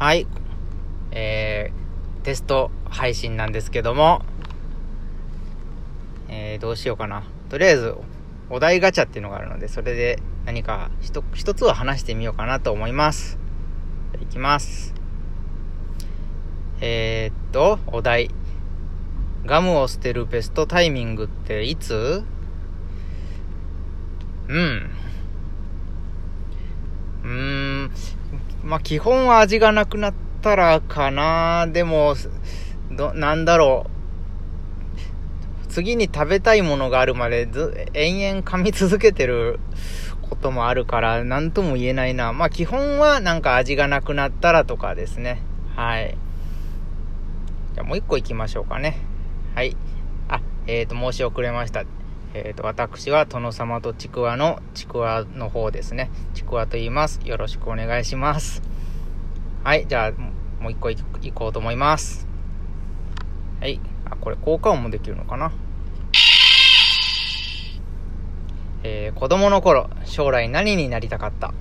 はい。えー、テスト配信なんですけども、えー、どうしようかな。とりあえず、お題ガチャっていうのがあるので、それで何か一一つは話してみようかなと思います。いきます。えー、っと、お題。ガムを捨てるベストタイミングっていつ？うん。うーん。まあ、基本は味がなくなったらかな。でも、ど、なんだろう。次に食べたいものがあるまでず、延々噛み続けてることもあるから、なんとも言えないな。まあ、基本はなんか味がなくなったらとかですね。はい。じゃあもう一個行きましょうかね。はい。あ、えっ、ー、と、申し遅れました。えっ、ー、と、私は殿様とちくわのちくわの方ですね。ちくわと言います。よろしくお願いします。はい、じゃあ、もう一個いこうと思います。はい。あ、これ効果音もできるのかな？えー、子供の頃、将来何になりたかった？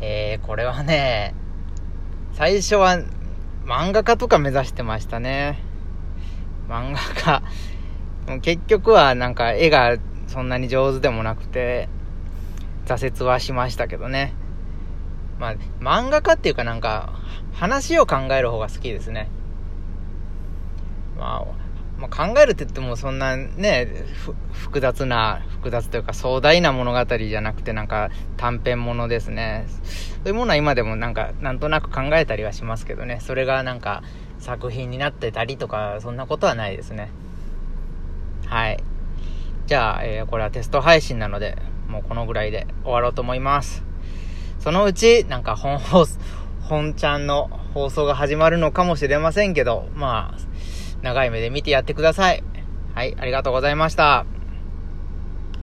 えー、これはね、最初は漫画家とか目指してましたね。漫画家。結局はなんか絵がそんなに上手でもなくて、挫折はしましたけどね。まあ、漫画家っていうかなんか、話を考える方が好きですね。まあ、まあ、考えるって言ってもそんなね、複雑な、複雑というか壮大な物語じゃなくてなんか短編ものですね。そういうものは今でもなんかなんとなく考えたりはしますけどね。それがなんか作品になってたりとか、そんなことはないですね。はい。じゃあ、えー、これはテスト配信なので、もうこのぐらいで終わろうと思います。そのうち、なんか本放送、本ちゃんの放送が始まるのかもしれませんけど、まあ、長い目で見てやってください。はい、ありがとうございました。